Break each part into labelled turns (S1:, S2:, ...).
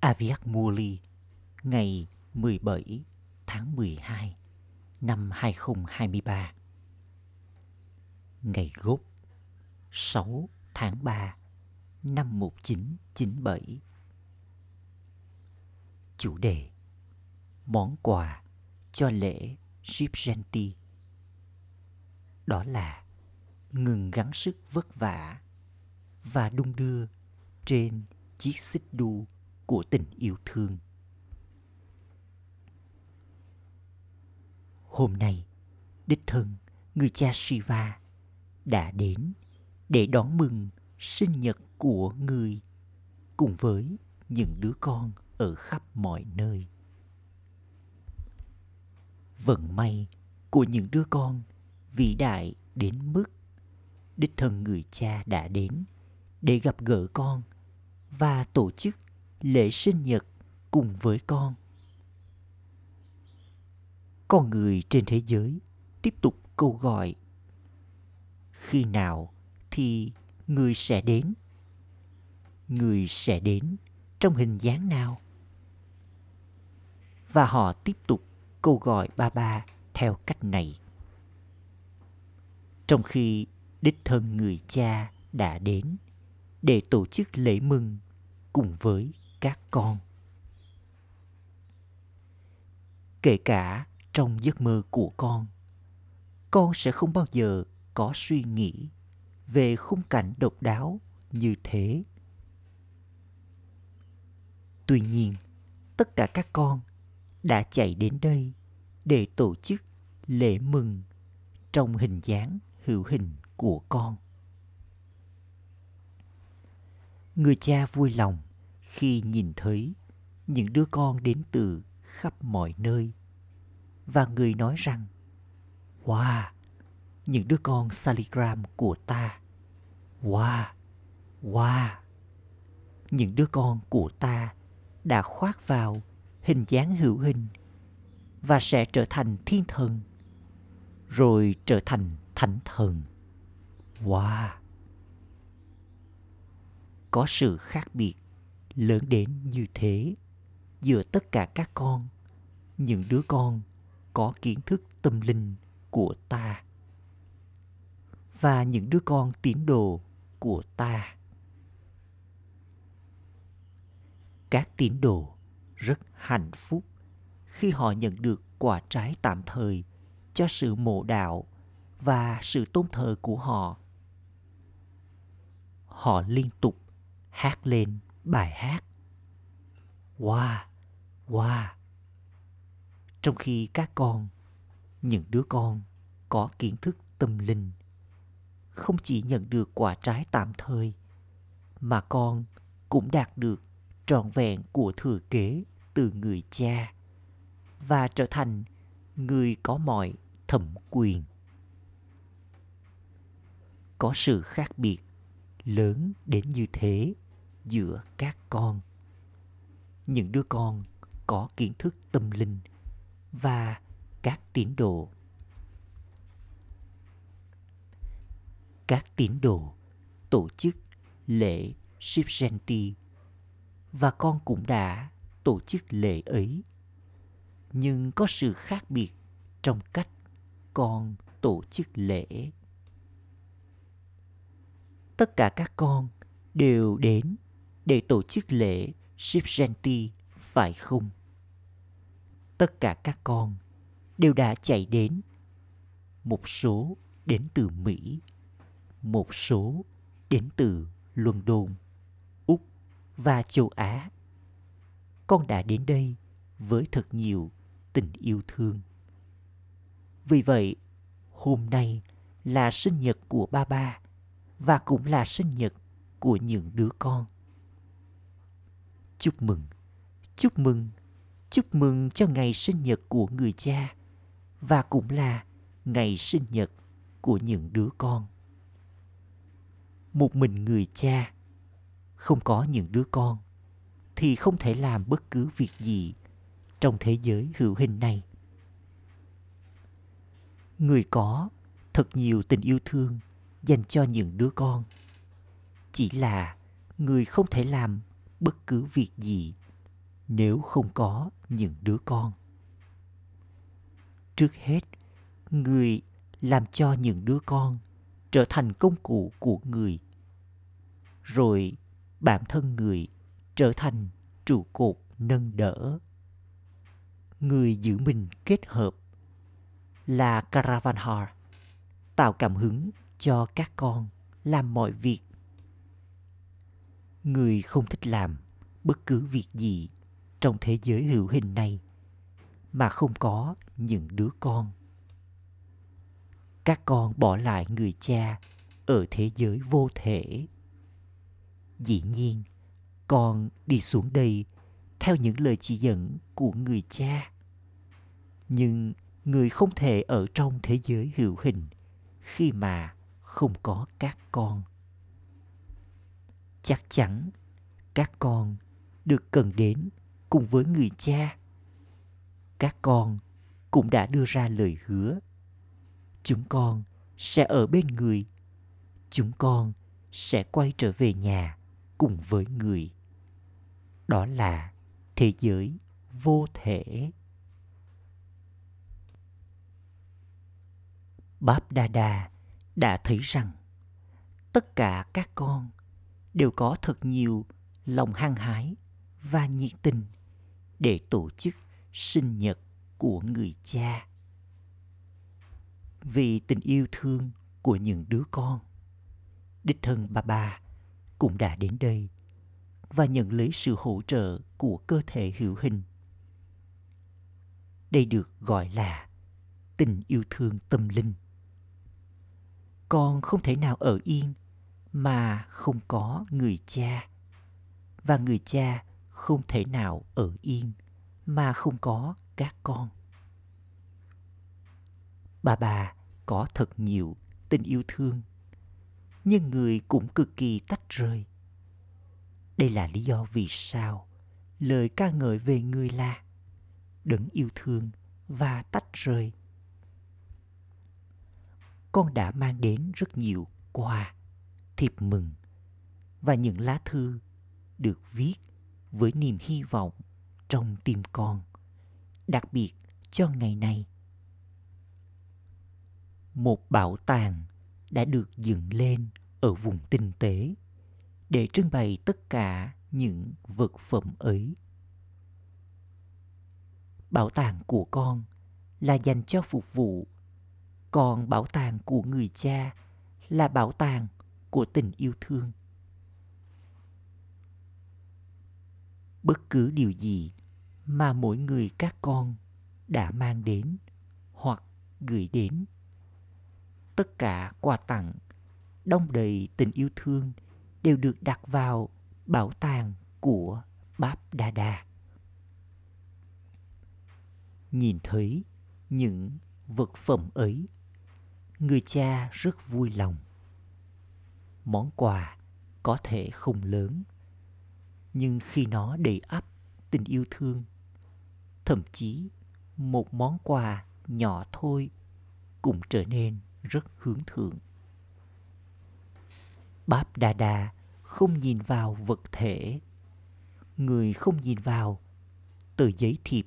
S1: Aviak Muli, ngày 17 tháng 12 năm 2023 Ngày gốc 6 tháng 3 năm 1997 Chủ đề, Món quà cho lễ Shipjanti Đó là ngừng gắng sức vất vả và đung đưa trên chiếc xích đu của tình yêu thương. Hôm nay, đích thân người cha Shiva đã đến để đón mừng sinh nhật của người cùng với những đứa con ở khắp mọi nơi. Vận may của những đứa con vĩ đại đến mức đích thân người cha đã đến để gặp gỡ con và tổ chức lễ sinh nhật cùng với con. Con người trên thế giới tiếp tục câu gọi, khi nào thì người sẽ đến? Người sẽ đến trong hình dáng nào? Và họ tiếp tục câu gọi ba ba theo cách này. Trong khi đích thân người cha đã đến để tổ chức lễ mừng cùng với các con. Kể cả trong giấc mơ của con con sẽ không bao giờ có suy nghĩ về khung cảnh độc đáo như thế. Tuy nhiên, tất cả các con đã chạy đến đây để tổ chức lễ mừng trong hình dáng hữu hình của con. Người cha vui lòng khi nhìn thấy những đứa con đến từ khắp mọi nơi. Và người nói rằng, wow, những đứa con saligram của ta. Wow wow, những đứa con của ta đã khoác vào hình dáng hữu hình và sẽ trở thành thiên thần, rồi trở thành thánh thần. Wow. Có sự khác biệt lớn đến như thế. Giữa tất cả các con, những đứa con có kiến thức tâm linh của ta. Và những đứa con tín đồ của ta. Các tín đồ rất hạnh phúc khi họ nhận được quả trái tạm thời cho sự mộ đạo và sự tôn thờ của họ. Họ liên tục hát lên bài hát. Wow wow trong khi các con, những đứa con có kiến thức tâm linh, không chỉ nhận được quả trái tạm thời, mà con cũng đạt được trọn vẹn của thừa kế từ người cha và trở thành người có mọi thẩm quyền. Có sự khác biệt lớn đến như thế giữa các con những đứa con có kiến thức tâm linh và các tín đồ các tín đồ tổ chức lễ Shivjanti và con cũng đã tổ chức lễ ấy. Nhưng có sự khác biệt trong cách con tổ chức lễ. Tất cả các con đều đến để tổ chức lễ Shivjanti phải không? Tất cả các con đều đã chạy đến. Một số đến từ Mỹ, một số đến từ London, Úc và châu Á. Con đã đến đây với thật nhiều tình yêu thương. Vì vậy, hôm nay là sinh nhật của ba ba và cũng là sinh nhật của những đứa con. Chúc mừng, chúc mừng, chúc mừng cho ngày sinh nhật của người cha và cũng là ngày sinh nhật của những đứa con. Một mình người cha không có những đứa con thì không thể làm bất cứ việc gì trong thế giới hữu hình này. Người có thật nhiều tình yêu thương dành cho những đứa con. Chỉ là người không thể làm bất cứ việc gì nếu không có những đứa con. Trước hết, người làm cho những đứa con trở thành công cụ của người, rồi bản thân người trở thành trụ cột nâng đỡ. Người giữ mình kết hợp là Caravanhar tạo cảm hứng cho các con làm mọi việc người không thích làm bất cứ việc gì trong thế giới hữu hình này mà không có những đứa con. Các con bỏ lại người cha ở thế giới vô thể. Dĩ nhiên, con đi xuống đây theo những lời chỉ dẫn của người cha. Nhưng người không thể ở trong thế giới hữu hình khi mà không có các con chắc chắn các con được cần đến cùng với người cha. Các con cũng đã đưa ra lời hứa. Chúng con sẽ ở bên người. Chúng con sẽ quay trở về nhà cùng với người. Đó là thế giới vô thể. Báp đa đa đã thấy rằng tất cả các con đều có thật nhiều lòng hăng hái và nhiệt tình để tổ chức sinh nhật của người cha. Vì tình yêu thương của những đứa con, đích thân bà bà cũng đã đến đây và nhận lấy sự hỗ trợ của cơ thể hữu hình. Đây được gọi là tình yêu thương tâm linh. Con không thể nào ở yên mà không có người cha. Và người cha không thể nào ở yên mà không có các con. Bà bà có thật nhiều tình yêu thương, nhưng người cũng cực kỳ tách rời. Đây là lý do vì sao lời ca ngợi về người là đấng yêu thương và tách rời. Con đã mang đến rất nhiều quà thiệp mừng. Và những lá thư được viết với niềm hy vọng trong tim con, đặc biệt cho ngày này. Một bảo tàng đã được dựng lên ở vùng tinh tế để trưng bày tất cả những vật phẩm ấy. Bảo tàng của con là dành cho phục vụ. Còn bảo tàng của người cha là bảo tàng của tình yêu thương bất cứ điều gì mà mỗi người các con đã mang đến hoặc gửi đến tất cả quà tặng đông đầy tình yêu thương đều được đặt vào bảo tàng của Báp Đa Đa. Nhìn thấy những vật phẩm ấy, người cha rất vui lòng. Món quà có thể không lớn, nhưng khi nó đầy ắp tình yêu thương, thậm chí một món quà nhỏ thôi cũng trở nên rất hướng thượng. Báp đà đà không nhìn vào vật thể. Người không nhìn vào tờ giấy thiệp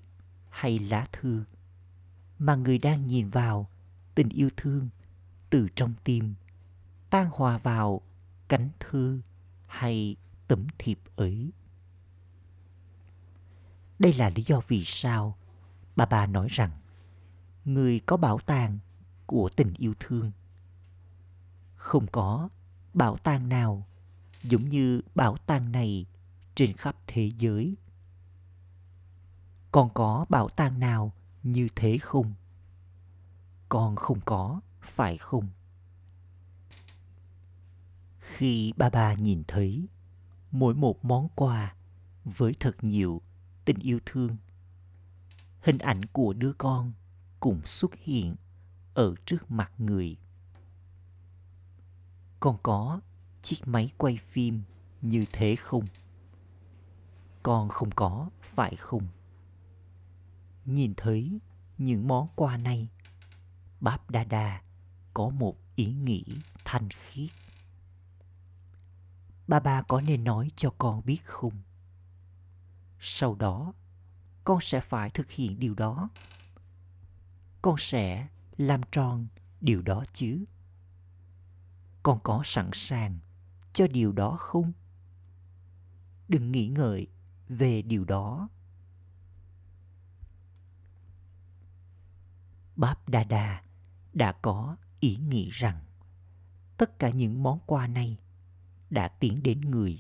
S1: hay lá thư, mà người đang nhìn vào tình yêu thương từ trong tim tan hòa vào cánh thư hay tấm thiệp ấy. Đây là lý do vì sao bà bà nói rằng người có bảo tàng của tình yêu thương. Không có bảo tàng nào giống như bảo tàng này trên khắp thế giới. Còn có bảo tàng nào như thế không? Con không có, phải không? Khi ba ba nhìn thấy mỗi một món quà với thật nhiều tình yêu thương, hình ảnh của đứa con cũng xuất hiện ở trước mặt người. Con có chiếc máy quay phim như thế không? Con không có, phải không? Nhìn thấy những món quà này, Báp Đa Đa có một ý nghĩ thanh khiết. Ba ba có nên nói cho con biết không? sau đó, con sẽ phải thực hiện điều đó. Con sẽ làm tròn điều đó chứ? Con có sẵn sàng cho điều đó không? Đừng nghĩ ngợi về điều đó. Báp đa đa đã có ý nghĩ rằng tất cả những món quà này đã tiến đến người.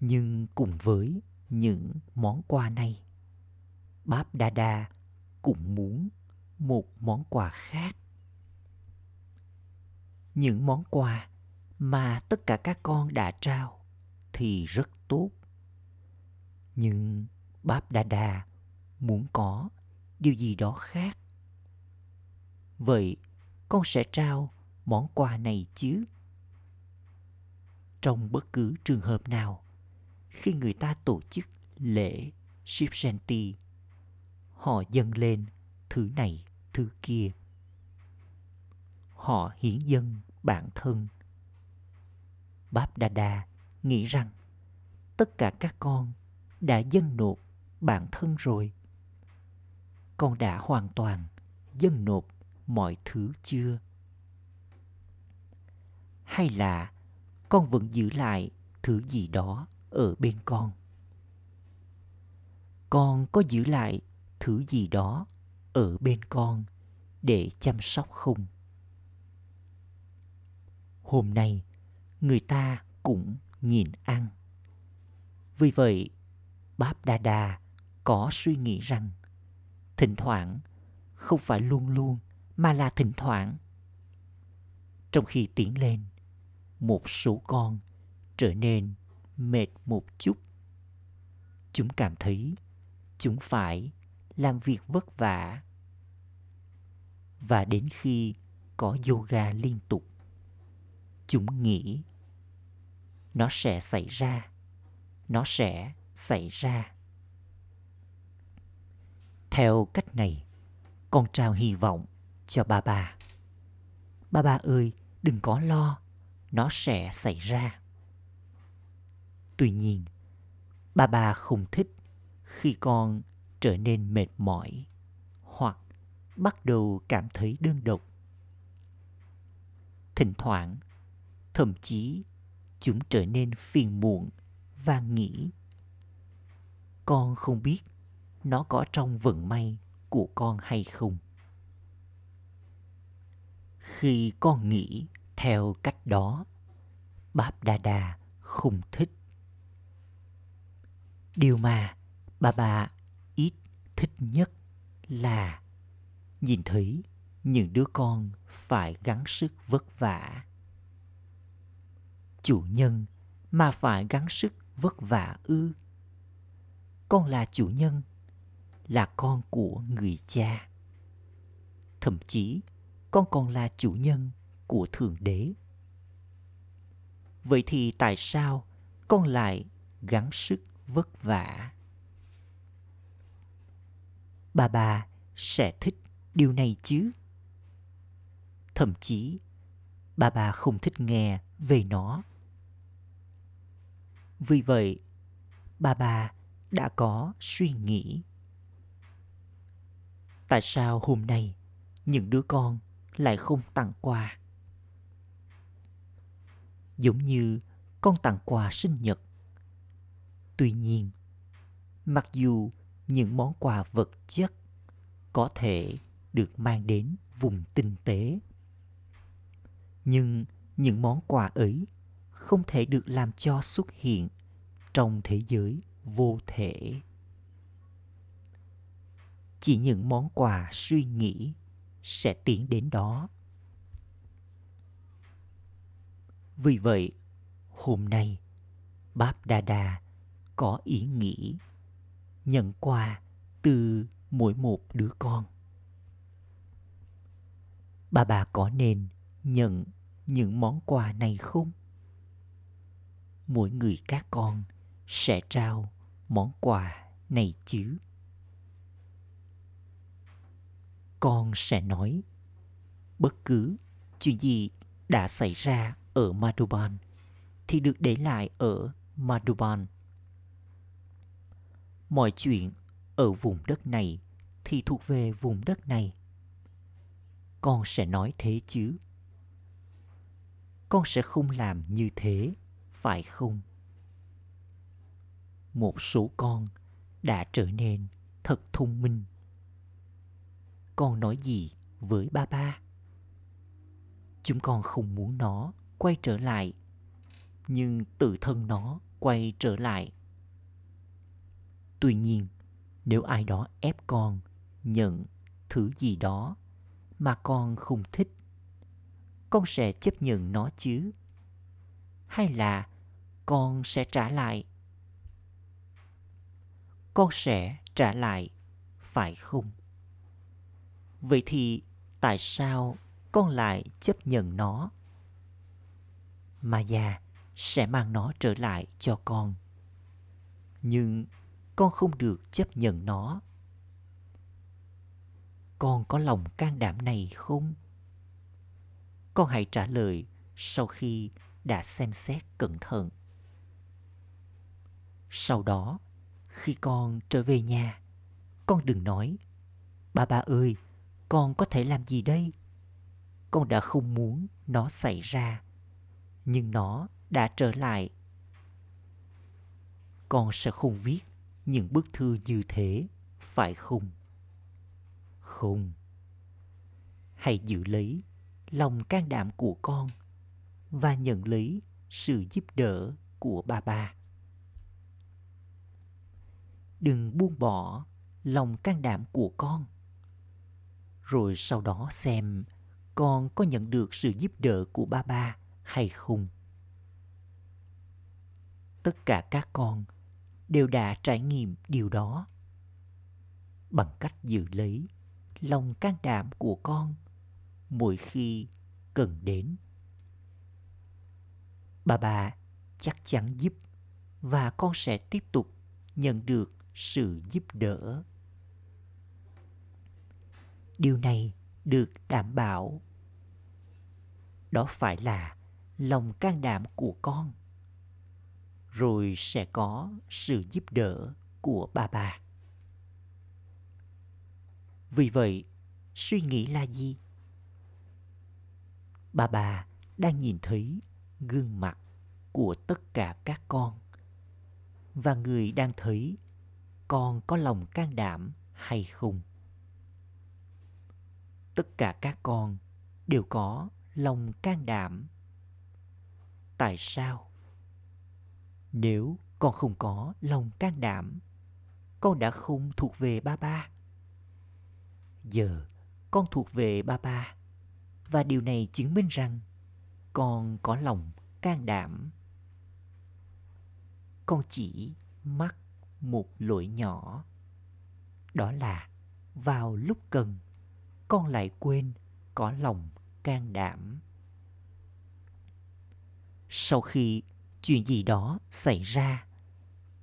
S1: Nhưng cùng với những món quà này, báp đa đa cũng muốn một món quà khác. Những món quà mà tất cả các con đã trao thì rất tốt. Nhưng báp đa đa muốn có điều gì đó khác. Vậy con sẽ trao món quà này chứ? Trong bất cứ trường hợp nào. Khi người ta tổ chức lễ Shivjanti họ dâng lên thứ này, thứ kia. Họ hiến dâng bản thân. Báp đa đa nghĩ rằng tất cả các con đã dâng nộp bản thân rồi. Con đã hoàn toàn dâng nộp mọi thứ chưa? Hay là con vẫn giữ lại thứ gì đó ở bên con. Con có giữ lại thứ gì đó ở bên con để chăm sóc không? Hôm nay, người ta cũng nhìn ăn. Vì vậy, báp đa đa có suy nghĩ rằng thỉnh thoảng không phải luôn luôn mà là thỉnh thoảng. Trong khi tiến lên một số con trở nên mệt một chút. Chúng cảm thấy chúng phải làm việc vất vả. Và đến khi có yoga liên tục, chúng nghĩ nó sẽ xảy ra, nó sẽ xảy ra. Theo cách này, con trao hy vọng cho ba ba. Ba ba ơi, đừng có lo nó sẽ xảy ra. Tuy nhiên ba ba không thích khi con trở nên mệt mỏi hoặc bắt đầu cảm thấy đơn độc. Thỉnh thoảng, thậm chí chúng trở nên phiền muộn và nghĩ con không biết nó có trong vận may của con hay không. Khi con nghĩ theo cách đó. Báp đa đa không thích điều mà bà bà ít thích nhất là nhìn thấy những đứa con phải gắng sức vất vả. Chủ nhân mà phải gắng sức vất vả ư? Con là chủ nhân, là con của người cha. Thậm chí con còn là chủ nhân của thượng đế. Vậy thì tại sao con lại gắng sức vất vả? Bà bà sẽ thích điều này chứ? Thậm chí, bà bà không thích nghe về nó. Vì vậy, bà bà đã có suy nghĩ. Tại sao hôm nay những đứa con lại không tặng quà? Giống như con tặng quà sinh nhật. Tuy nhiên, mặc dù những món quà vật chất có thể được mang đến vùng tinh tế, nhưng những món quà ấy không thể được làm cho xuất hiện trong thế giới vô thể. Chỉ những món quà suy nghĩ sẽ tiến đến đó. Vì vậy, hôm nay, báp đa đa có ý nghĩ nhận quà từ mỗi một đứa con. Bà bà có nên nhận những món quà này không? Mỗi người các con sẽ trao món quà này chứ? Con sẽ nói, bất cứ chuyện gì đã xảy ra ở Madhuban thì được để lại ở Madhuban. mọi chuyện ở vùng đất này thì thuộc về vùng đất này. Con sẽ nói thế chứ? Con sẽ không làm như thế, phải không? Một số con đã trở nên thật thông minh. Con nói gì với ba ba? Chúng con không muốn nó quay trở lại. Nhưng tự thân nó quay trở lại. Tuy nhiên, nếu ai đó ép con nhận thứ gì đó mà con không thích, con sẽ chấp nhận nó chứ? Hay là con sẽ trả lại? Con sẽ trả lại, phải không? Vậy thì tại sao con lại chấp nhận nó? Mà già sẽ mang nó trở lại cho con. Nhưng con không được chấp nhận nó. Con có lòng can đảm này không? Con hãy trả lời sau khi đã xem xét cẩn thận. Sau đó, khi con trở về nhà, con đừng nói, ba ba ơi, con có thể làm gì đây? Con đã không muốn nó xảy ra nhưng nó đã trở lại. Con sẽ không viết những bức thư như thế, phải không? Không. Hãy giữ lấy lòng can đảm của con và nhận lấy sự giúp đỡ của ba ba. Đừng buông bỏ lòng can đảm của con. Rồi sau đó xem con có nhận được sự giúp đỡ của ba ba hay không? Tất cả các con đều đã trải nghiệm điều đó. Bằng cách giữ lấy lòng can đảm của con mỗi khi cần đến. Bà bà chắc chắn giúp và con sẽ tiếp tục nhận được sự giúp đỡ. Điều này được đảm bảo. Đó phải là lòng can đảm của con. Rồi sẽ có sự giúp đỡ của bà bà. Vì vậy, suy nghĩ là gì? Bà bà đang nhìn thấy gương mặt của tất cả các con. Và người đang thấy, con có lòng can đảm hay không? Tất cả các con đều có lòng can đảm tại sao? Nếu con không có lòng can đảm, con đã không thuộc về ba ba. Giờ con thuộc về ba ba, và điều này chứng minh rằng con có lòng can đảm. Con chỉ mắc một lỗi nhỏ, đó là vào lúc cần, con lại quên có lòng can đảm sau khi chuyện gì đó xảy ra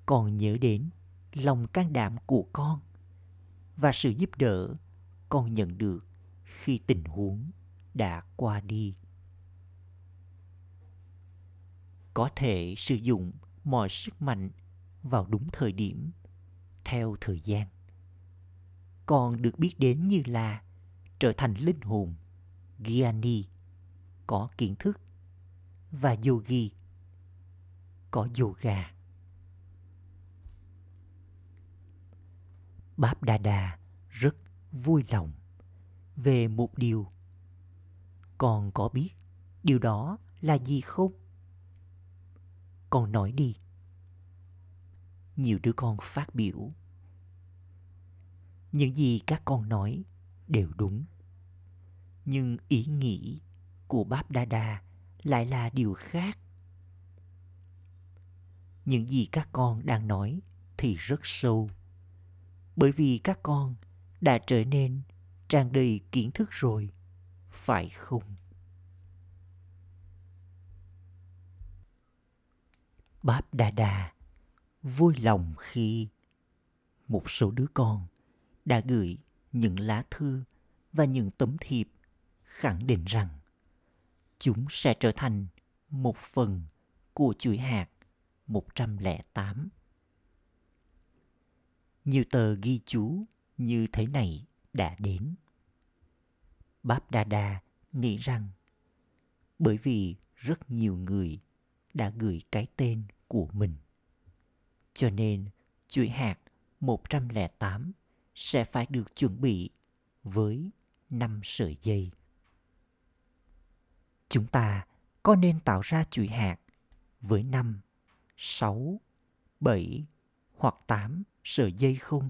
S1: con nhớ đến lòng can đảm của con và sự giúp đỡ con nhận được khi tình huống đã qua đi. Có thể sử dụng mọi sức mạnh vào đúng thời điểm theo thời gian. Còn được biết đến như là trở thành linh hồn Giani, có kiến thức và yogi có yoga. Báp Đa Đa rất vui lòng về một điều. Con có biết điều đó là gì không? Con nói đi. Nhiều đứa con phát biểu. Những gì các con nói đều đúng. Nhưng ý nghĩ của Báp Đa Đa lại là điều khác. Những gì các con đang nói thì rất sâu. Bởi vì các con đã trở nên tràn đầy kiến thức rồi, phải không? Báp đà đà vui lòng khi một số đứa con đã gửi những lá thư và những tấm thiệp khẳng định rằng chúng sẽ trở thành một phần của chuỗi hạt 108. nhiều tờ ghi chú như thế này đã đến. Báp Đa Đa nghĩ rằng, bởi vì rất nhiều người đã gửi cái tên của mình. Cho nên chuỗi hạt 108 sẽ phải được chuẩn bị với 5 sợi dây. Chúng ta có nên tạo ra chuỗi hạt với 5, 6, 7 hoặc 8 sợi dây không?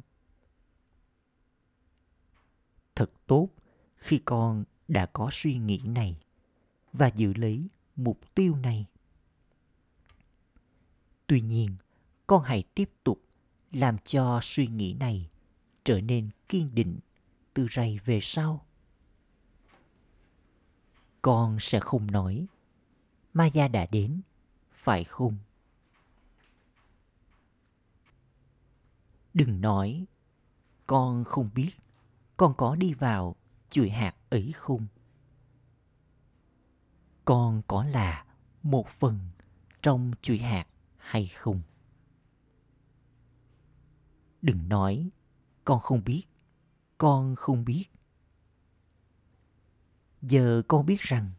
S1: Thật tốt khi con đã có suy nghĩ này và giữ lấy mục tiêu này. Tuy nhiên, con hãy tiếp tục làm cho suy nghĩ này trở nên kiên định từ rày về sau. Con sẽ không nói Maya đã đến, phải không? Đừng nói con không biết con có đi vào chuỗi hạt ấy không? Con có là một phần trong chuỗi hạt hay không? Đừng nói con không biết, con không biết. Giờ con biết rằng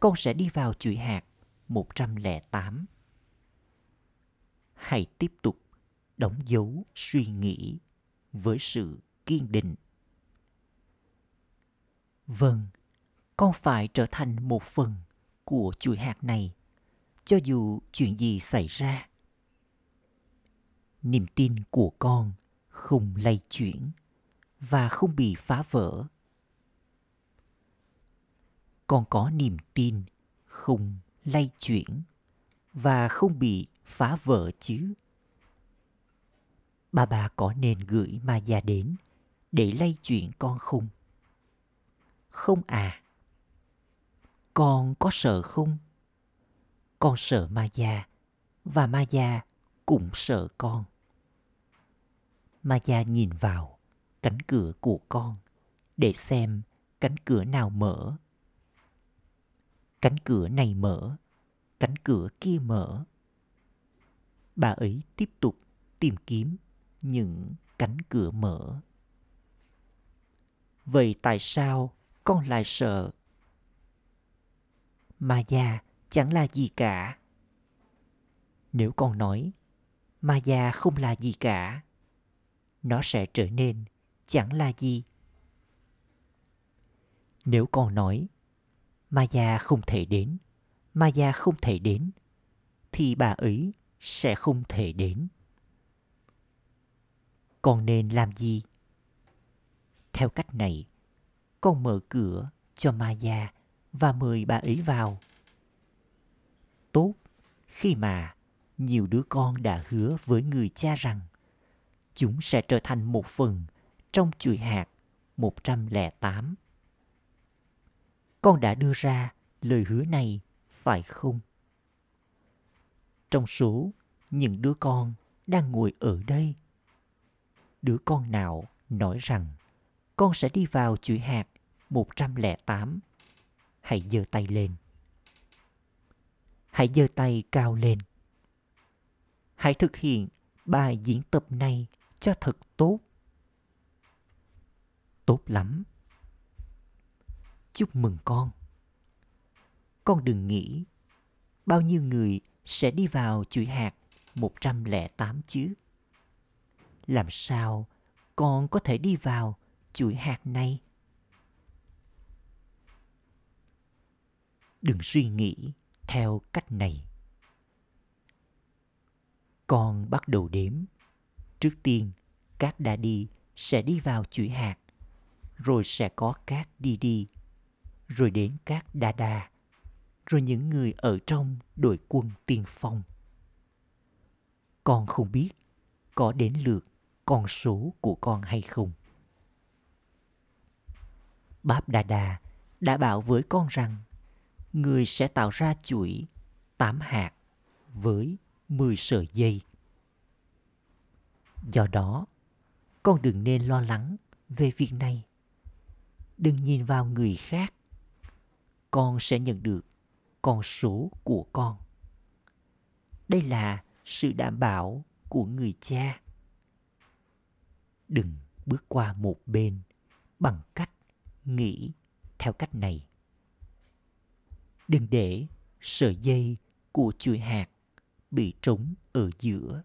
S1: con sẽ đi vào chuỗi hạt 108. Hãy tiếp tục đóng dấu suy nghĩ với sự kiên định. Vâng, con phải trở thành một phần của chuỗi hạt này, cho dù chuyện gì xảy ra. Niềm tin của con không lay chuyển và không bị phá vỡ. Con có niềm tin, không lay chuyển và không bị phá vỡ chứ. Bà bà có nên gửi ma già đến để lay chuyển con không? Không à. Con có sợ không? Con sợ ma già và ma già cũng sợ con. Ma già nhìn vào cánh cửa của con để xem cánh cửa nào mở cánh cửa này mở, cánh cửa kia mở. Bà ấy tiếp tục tìm kiếm những cánh cửa mở. Vậy tại sao con lại sợ? Ma già chẳng là gì cả. Nếu con nói ma già không là gì cả, nó sẽ trở nên chẳng là gì. Nếu con nói Maya không thể đến, Maya không thể đến, thì bà ấy sẽ không thể đến. Con nên làm gì? Theo cách này, con mở cửa cho Maya và mời bà ấy vào. Tốt khi mà nhiều đứa con đã hứa với người cha rằng chúng sẽ trở thành một phần trong chuỗi hạt 108 con đã đưa ra lời hứa này, phải không? Trong số những đứa con đang ngồi ở đây, đứa con nào nói rằng con sẽ đi vào chuỗi hạt 108 hãy giơ tay lên. Hãy giơ tay cao lên. Hãy thực hiện bài diễn tập này cho thật tốt. Tốt lắm chúc mừng con. Con đừng nghĩ bao nhiêu người sẽ đi vào chuỗi hạt 108 chứ. Làm sao con có thể đi vào chuỗi hạt này? Đừng suy nghĩ theo cách này. Con bắt đầu đếm. Trước tiên, các đã đi sẽ đi vào chuỗi hạt, rồi sẽ có các đi đi rồi đến các đa đa, rồi những người ở trong đội quân tiên phong. Con không biết có đến lượt con số của con hay không. Báp Đà Đà đã bảo với con rằng người sẽ tạo ra chuỗi tám hạt với 10 sợi dây. Do đó, con đừng nên lo lắng về việc này. Đừng nhìn vào người khác con sẽ nhận được con số của con. Đây là sự đảm bảo của người cha. đừng bước qua một bên bằng cách nghĩ theo cách này đừng để sợi dây của chuỗi hạt bị trống ở giữa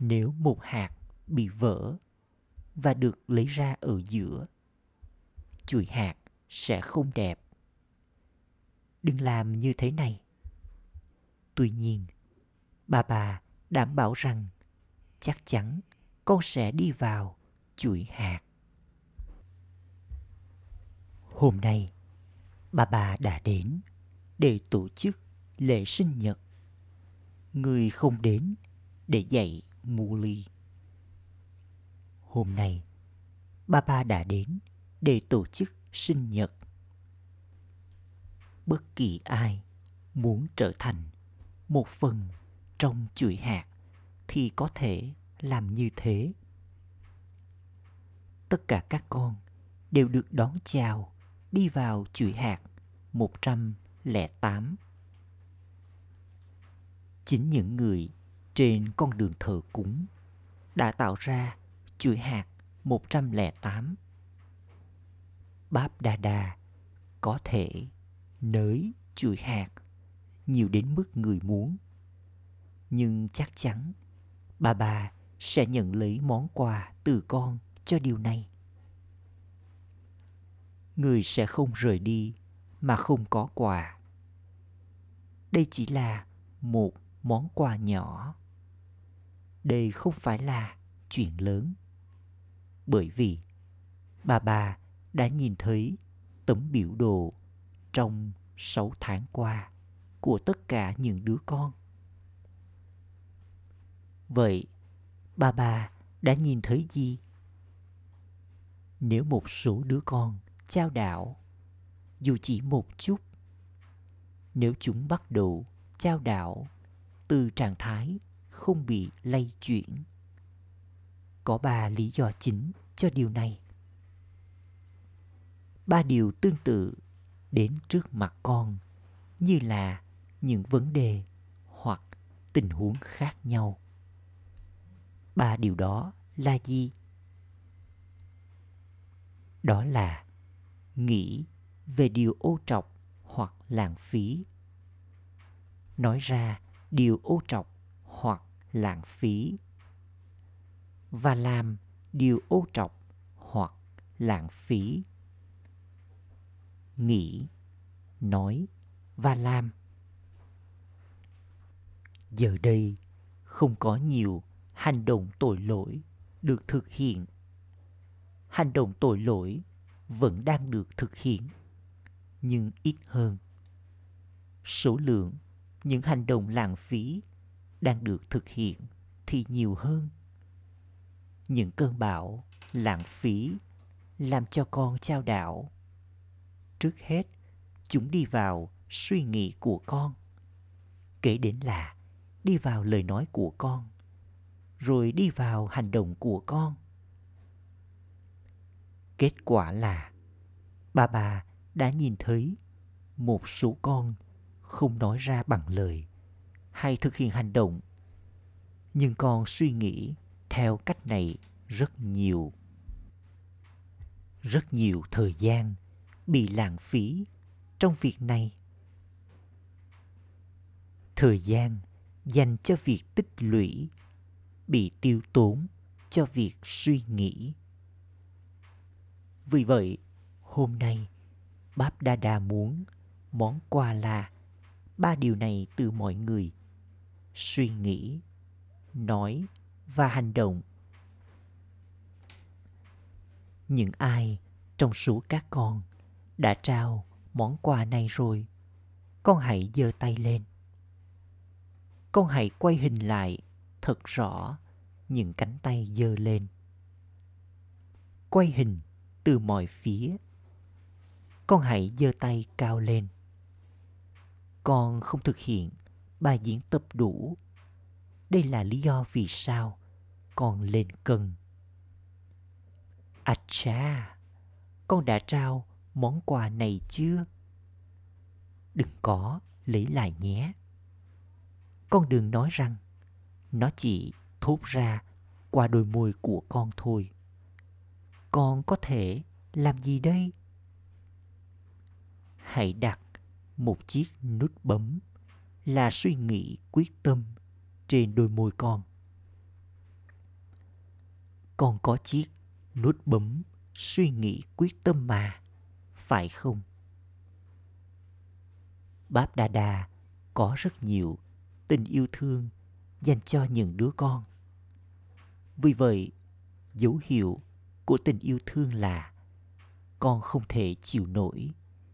S1: nếu một hạt bị vỡ và được lấy ra ở giữa, chuỗi hạt sẽ không đẹp. Đừng làm như thế này. Tuy nhiên bà bà đảm bảo rằng chắc chắn con sẽ đi vào chuỗi hạt. Hôm nay bà bà đã đến để tổ chức lễ sinh nhật. Người không đến để dạy Muli. Hôm nay, bà bà đã đến để tổ chức sinh nhật. Bất kỳ ai muốn trở thành một phần trong chuỗi hạt thì có thể làm như thế. Tất cả các con đều được đón chào đi vào chuỗi hạt 108. Chính những người trên con đường thờ cúng đã tạo ra chuỗi hạt 108. Báp Đa Đa có thể nới chuỗi hạt nhiều đến mức người muốn. Nhưng chắc chắn bà bà sẽ nhận lấy món quà từ con cho điều này. Người sẽ không rời đi mà không có quà. Đây chỉ là một món quà nhỏ đây không phải là chuyện lớn bởi vì bà bà đã nhìn thấy tấm biểu đồ trong sáu tháng qua của tất cả những đứa con vậy bà bà đã nhìn thấy gì nếu một số đứa con trao đảo dù chỉ một chút, nếu chúng bắt đầu trao đảo từ trạng thái không bị lây chuyển. Có ba lý do chính cho điều này. Ba điều tương tự đến trước mặt con, như là những vấn đề hoặc tình huống khác nhau. Ba điều đó là gì? Đó là nghĩ về điều ô trọc hoặc lãng phí. Nói ra điều ô trọc hoặc lãng phí và làm điều ô trọc hoặc lãng phí nghĩ, nói và làm. Giờ đây, không có nhiều hành động tội lỗi được thực hiện. Hành động tội lỗi vẫn đang được thực hiện, nhưng ít hơn. Số lượng những hành động lãng phí đang được thực hiện thì nhiều hơn. Những cơn bão lãng phí làm cho con trao đảo trước hết, chúng đi vào suy nghĩ của con. Kể đến là đi vào lời nói của con, rồi đi vào hành động của con. Kết quả là, bà bà đã nhìn thấy một số con không nói ra bằng lời hay thực hiện hành động. Nhưng con suy nghĩ theo cách này rất nhiều rất nhiều thời gian bị lãng phí trong việc này. Thời gian dành cho việc tích lũy bị tiêu tốn cho việc suy nghĩ. Vì vậy, hôm nay, báp đa đa muốn món quà là ba điều này từ mọi người. Suy nghĩ, nói và hành động. Những ai trong số các con đã trao món quà này rồi. Con hãy giơ tay lên. Con hãy quay hình lại thật rõ những cánh tay giơ lên. Quay hình từ mọi phía. Con hãy giơ tay cao lên. Con không thực hiện bài diễn tập đủ. Đây là lý do vì sao con lên cân. À cha, con đã trao món quà này chưa? Đừng có lấy lại nhé. Con đừng nói rằng nó chỉ thốt ra qua đôi môi của con thôi con có thể làm gì đây hãy đặt một chiếc nút bấm là suy nghĩ quyết tâm trên đôi môi con con có chiếc nút bấm suy nghĩ quyết tâm mà phải không? Báp đa đa có rất nhiều tình yêu thương dành cho những đứa con. Vì vậy, dấu hiệu của tình yêu thương là con không thể chịu nổi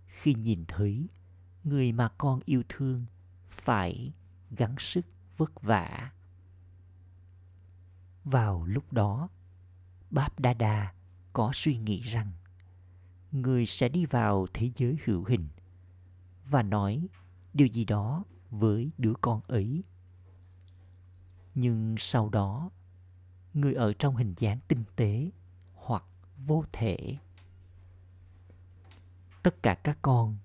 S1: khi nhìn thấy người mà con yêu thương phải gắng sức vất vả. Vào lúc đó, báp đa đa có suy nghĩ rằng người sẽ đi vào thế giới hữu hình và nói điều gì đó với đứa con ấy. Nhưng sau đó, người ở trong hình dáng tinh tế hoặc vô thể. Tất cả các con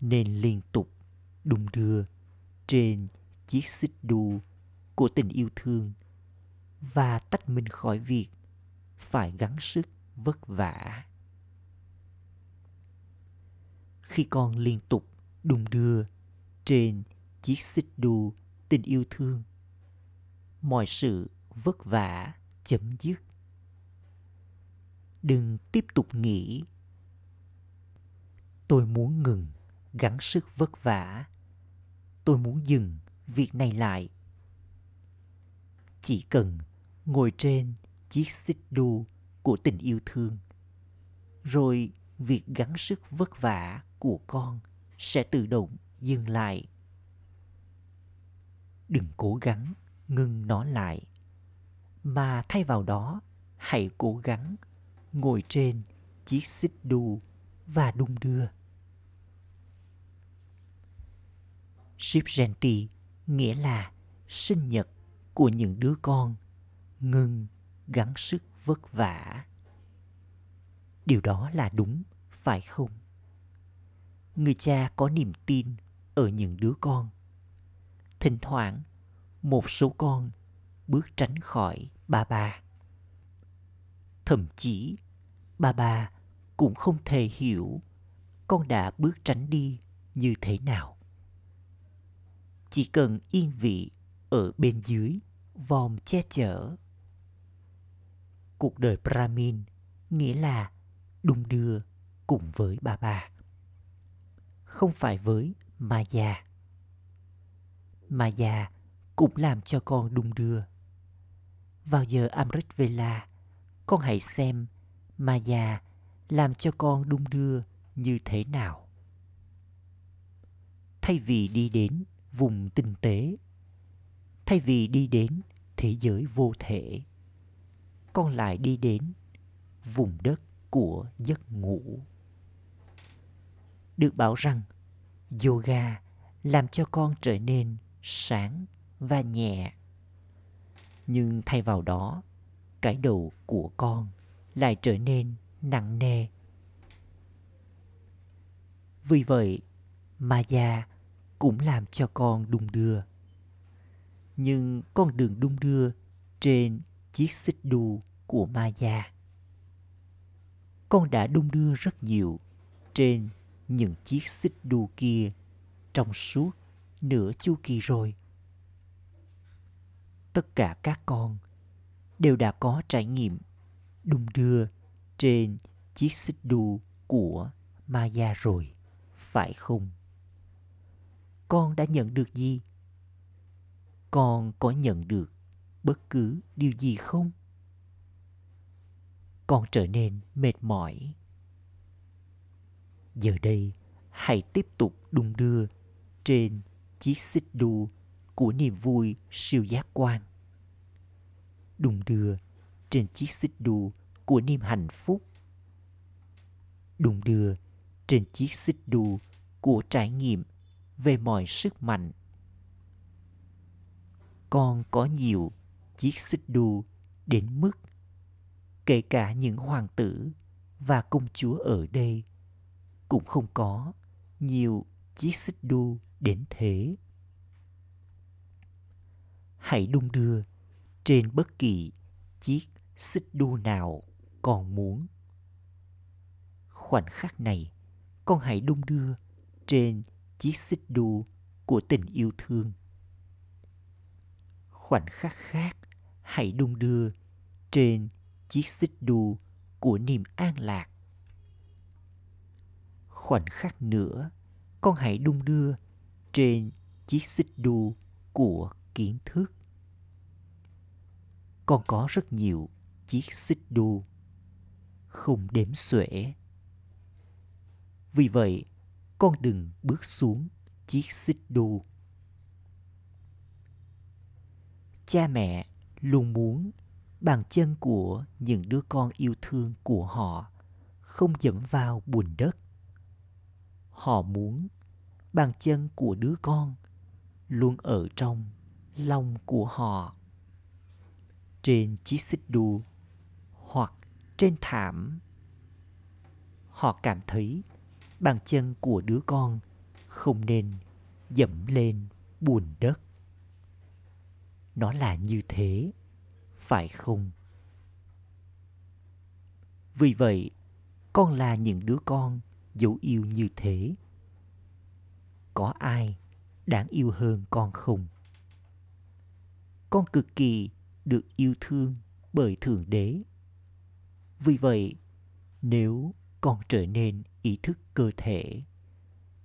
S1: nên liên tục đung đưa trên chiếc xích đu của tình yêu thương và tách mình khỏi việc phải gắng sức vất vả khi con liên tục đung đưa trên chiếc xích đu tình yêu thương. Mọi sự vất vả chấm dứt. Đừng tiếp tục nghĩ, tôi muốn ngừng gắng sức vất vả. Tôi muốn dừng việc này lại. Chỉ cần ngồi trên chiếc xích đu của tình yêu thương, rồi việc gắng sức vất vả của con sẽ tự động dừng lại đừng cố gắng ngưng nó lại mà thay vào đó hãy cố gắng ngồi trên chiếc xích đu và đung đưa Ship Genti nghĩa là sinh nhật của những đứa con ngừng gắng sức vất vả. Điều đó là đúng, phải không? Người cha có niềm tin ở những đứa con. Thỉnh thoảng, một số con bước tránh khỏi ba ba. Thậm chí, ba ba cũng không thể hiểu con đã bước tránh đi như thế nào. Chỉ cần yên vị ở bên dưới vòm che chở cuộc đời Brahmin nghĩa là đung đưa cùng với bà bà. Không phải với Maya. Maya cũng làm cho con đung đưa. Vào giờ Amrit Vela, con hãy xem Maya làm cho con đung đưa như thế nào. Thay vì đi đến vùng tinh tế, thay vì đi đến thế giới vô thể, con lại đi đến vùng đất của giấc ngủ. Được bảo rằng yoga làm cho con trở nên sáng và nhẹ. Nhưng thay vào đó, cái đầu của con lại trở nên nặng nề. Vì vậy, Maya cũng làm cho con đung đưa. Nhưng con đường đung đưa trên chiếc xích đu của Maya. Con đã đung đưa rất nhiều trên những chiếc xích đu kia trong suốt nửa chu kỳ rồi. Tất cả các con đều đã có trải nghiệm đung đưa trên chiếc xích đu của Maya rồi, phải không? Con đã nhận được gì? Con có nhận được bất cứ điều gì không con trở nên mệt mỏi giờ đây, hãy tiếp tục đung đưa trên chiếc xích đu của niềm vui siêu giác quan. Đung đưa trên chiếc xích đu của niềm hạnh phúc. Đung đưa trên chiếc xích đu của trải nghiệm về mọi sức mạnh. Con có nhiều chiếc xích đu đến mức kể cả những hoàng tử và công chúa ở đây cũng không có nhiều chiếc xích đu đến thế. Hãy đung đưa trên bất kỳ chiếc xích đu nào con muốn. Khoảnh khắc này, con hãy đung đưa trên chiếc xích đu của tình yêu thương. Khoảnh khắc khác, hãy đung đưa trên chiếc xích đu của niềm an lạc. Khoảnh khắc nữa, con hãy đung đưa trên chiếc xích đu của kiến thức. Con có rất nhiều chiếc xích đu, không đếm xuể. Vì vậy, con đừng bước xuống chiếc xích đu. Cha mẹ luôn muốn bàn chân của những đứa con yêu thương của họ không dẫm vào bùn đất. Họ muốn bàn chân của đứa con luôn ở trong lòng của họ. Trên chiếc xích đu hoặc trên thảm. Họ cảm thấy bàn chân của đứa con không nên dẫm lên bùn đất. Nó là như thế, phải không? Vì vậy, con là những đứa con dấu yêu như thế. Có ai đáng yêu hơn con không? Con cực kỳ được yêu thương bởi Thượng Đế. Vì vậy, nếu con trở nên ý thức cơ thể,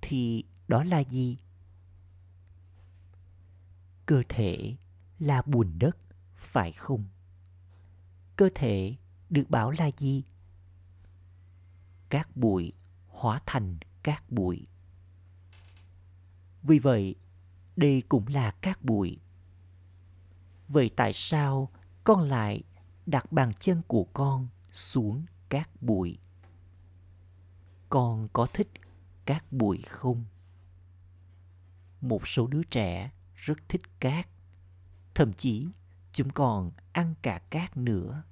S1: thì đó là gì? Cơ thể là bùn đất, phải không? Cơ thể được bảo là gì? Các bụi hóa thành cát bụi. Vì vậy, đây cũng là cát bụi. Vậy tại sao con lại đặt bàn chân của con xuống cát bụi? Con có thích cát bụi không? Một số đứa trẻ rất thích cát. Thậm chí chúng còn ăn cả cát nữa.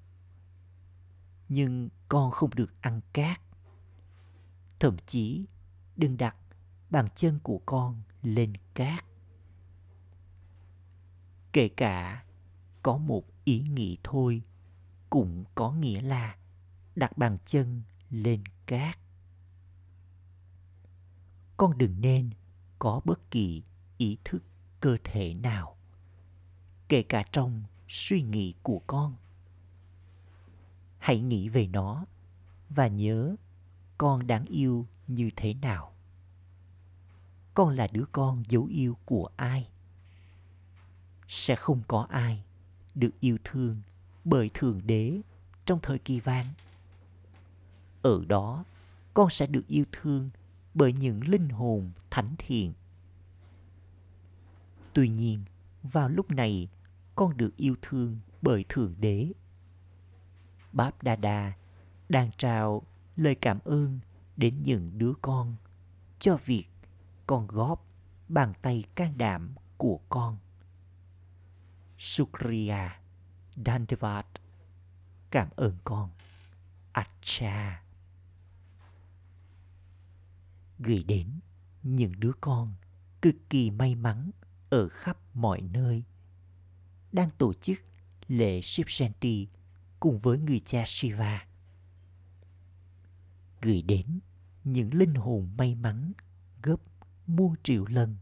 S1: Nhưng con không được ăn cát. Thậm chí đừng đặt bàn chân của con lên cát. Kể cả có một ý nghĩ thôi cũng có nghĩa là đặt bàn chân lên cát. Con đừng nên có bất kỳ ý thức cơ thể nào, kể cả trong suy nghĩ của con. Hãy nghĩ về nó và nhớ con đáng yêu như thế nào? Con là đứa con dấu yêu của ai? Sẽ không có ai được yêu thương bởi thượng đế trong thời kỳ vang. Ở đó, con sẽ được yêu thương bởi những linh hồn thánh thiện. Tuy nhiên, vào lúc này, con được yêu thương bởi thượng đế. Báp đa đa đang trao lời cảm ơn đến những đứa con cho việc con góp bàn tay can đảm của con. Sukriya Dandavat Cảm ơn con. Acha Gửi đến những đứa con cực kỳ may mắn ở khắp mọi nơi đang tổ chức lễ Shivjanti cùng với người cha Shiva. Gửi đến những linh hồn may mắn gấp muôn triệu lần.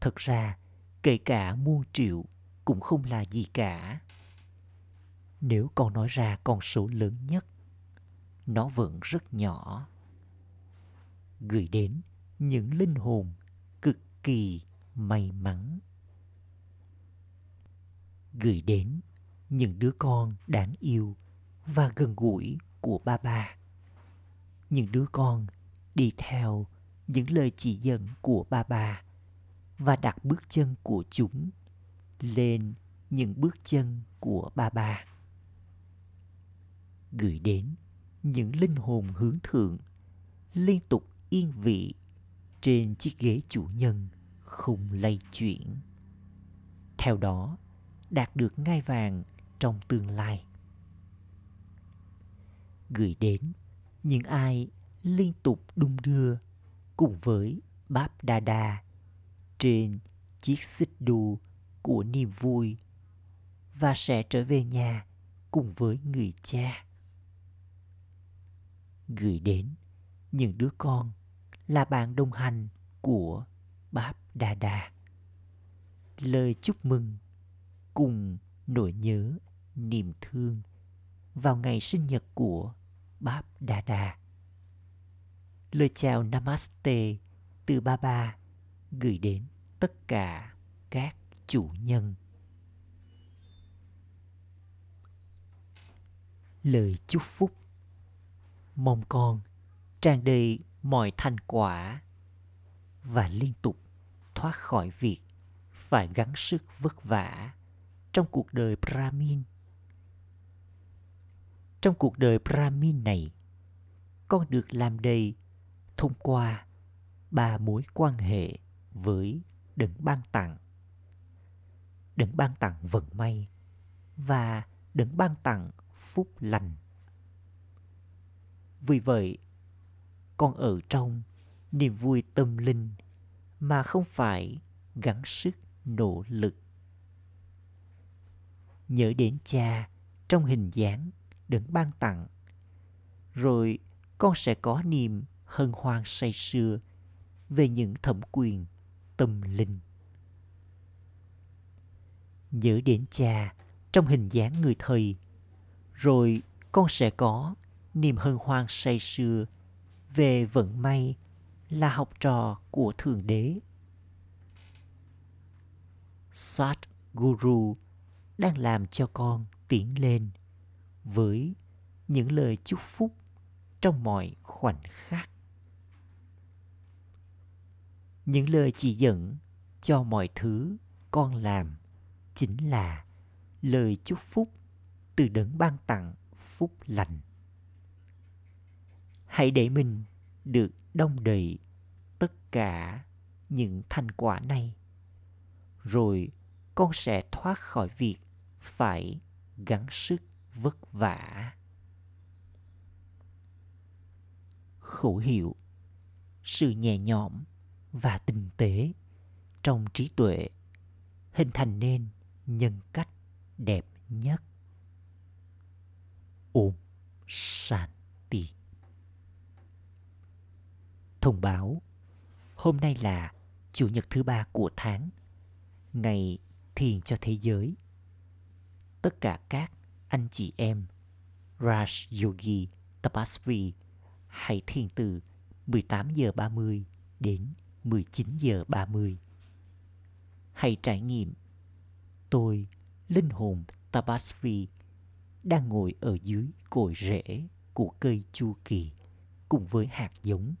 S1: Thật ra, kể cả muôn triệu cũng không là gì cả. Nếu con nói ra con số lớn nhất, nó vẫn rất nhỏ. Gửi đến những linh hồn cực kỳ may mắn. Gửi đến những đứa con đáng yêu và gần gũi của ba ba. Những đứa con đi theo những lời chỉ dẫn của ba bà và đặt bước chân của chúng lên những bước chân của ba bà gửi đến những linh hồn hướng thượng liên tục yên vị trên chiếc ghế chủ nhân không lay chuyển. Theo đó, đạt được ngai vàng trong tương lai. Gửi đến những ai liên tục đung đưa cùng với Báp Đa Đa trên chiếc xích đu của niềm vui và sẽ trở về nhà cùng với người cha gửi đến những đứa con là bạn đồng hành của Báp Đa Đa. Lời chúc mừng cùng nỗi nhớ, niềm thương vào ngày sinh nhật của Báp Đa Đa. Lời chào Namaste từ ba ba, gửi đến tất cả các chủ nhân. Lời chúc phúc mong con tràn đầy mọi thành quả và liên tục thoát khỏi việc phải gắng sức vất vả trong cuộc đời Brahmin. Trong cuộc đời Brahmin này, con được làm đầy thông qua ba mối quan hệ với đấng ban tặng. Đấng ban tặng vận may và đấng ban tặng phúc lành. Vì vậy, con ở trong niềm vui tâm linh mà không phải gắng sức nỗ lực. Nhớ đến cha trong hình dáng đấng ban tặng, rồi con sẽ có niềm hân hoan say sưa về những thẩm quyền tâm linh. Nhớ đến cha trong hình dáng người thầy, rồi con sẽ có niềm hân hoan say sưa về vận may là học trò của Thượng Đế. Sat Guru đang làm cho con tiến lên với những lời chúc phúc trong mọi khoảnh khắc. Những lời chỉ dẫn cho mọi thứ con làm chính là lời chúc phúc từ đấng ban tặng phúc lành hãy để mình được đông đầy tất cả những thành quả này, rồi con sẽ thoát khỏi việc phải gắng sức vất vả. Khẩu hiệu sự nhẹ nhõm và tinh tế trong trí tuệ hình thành nên nhân cách đẹp nhất. Ôm shanti. Thông báo, hôm nay là chủ nhật thứ ba của tháng, ngày thiền cho thế giới. Tất cả các anh chị em Raj Yogi Tapasvi hãy thiền từ 18 giờ 30 đến 19 giờ 30. Hãy trải nghiệm tôi, linh hồn Tapasvi, đang ngồi ở dưới cội rễ của cây chu kỳ cùng với hạt giống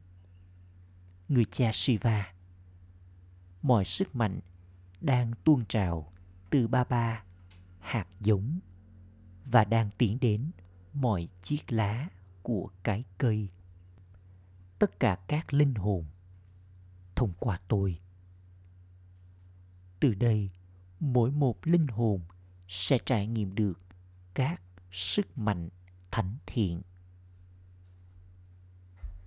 S1: người cha Shiva. Mọi sức mạnh đang tuôn trào từ ba ba, hạt giống và đang tiến đến mọi chiếc lá của cái cây. Tất cả các linh hồn thông qua tôi. Từ đây, mỗi một linh hồn sẽ trải nghiệm được các sức mạnh thánh thiện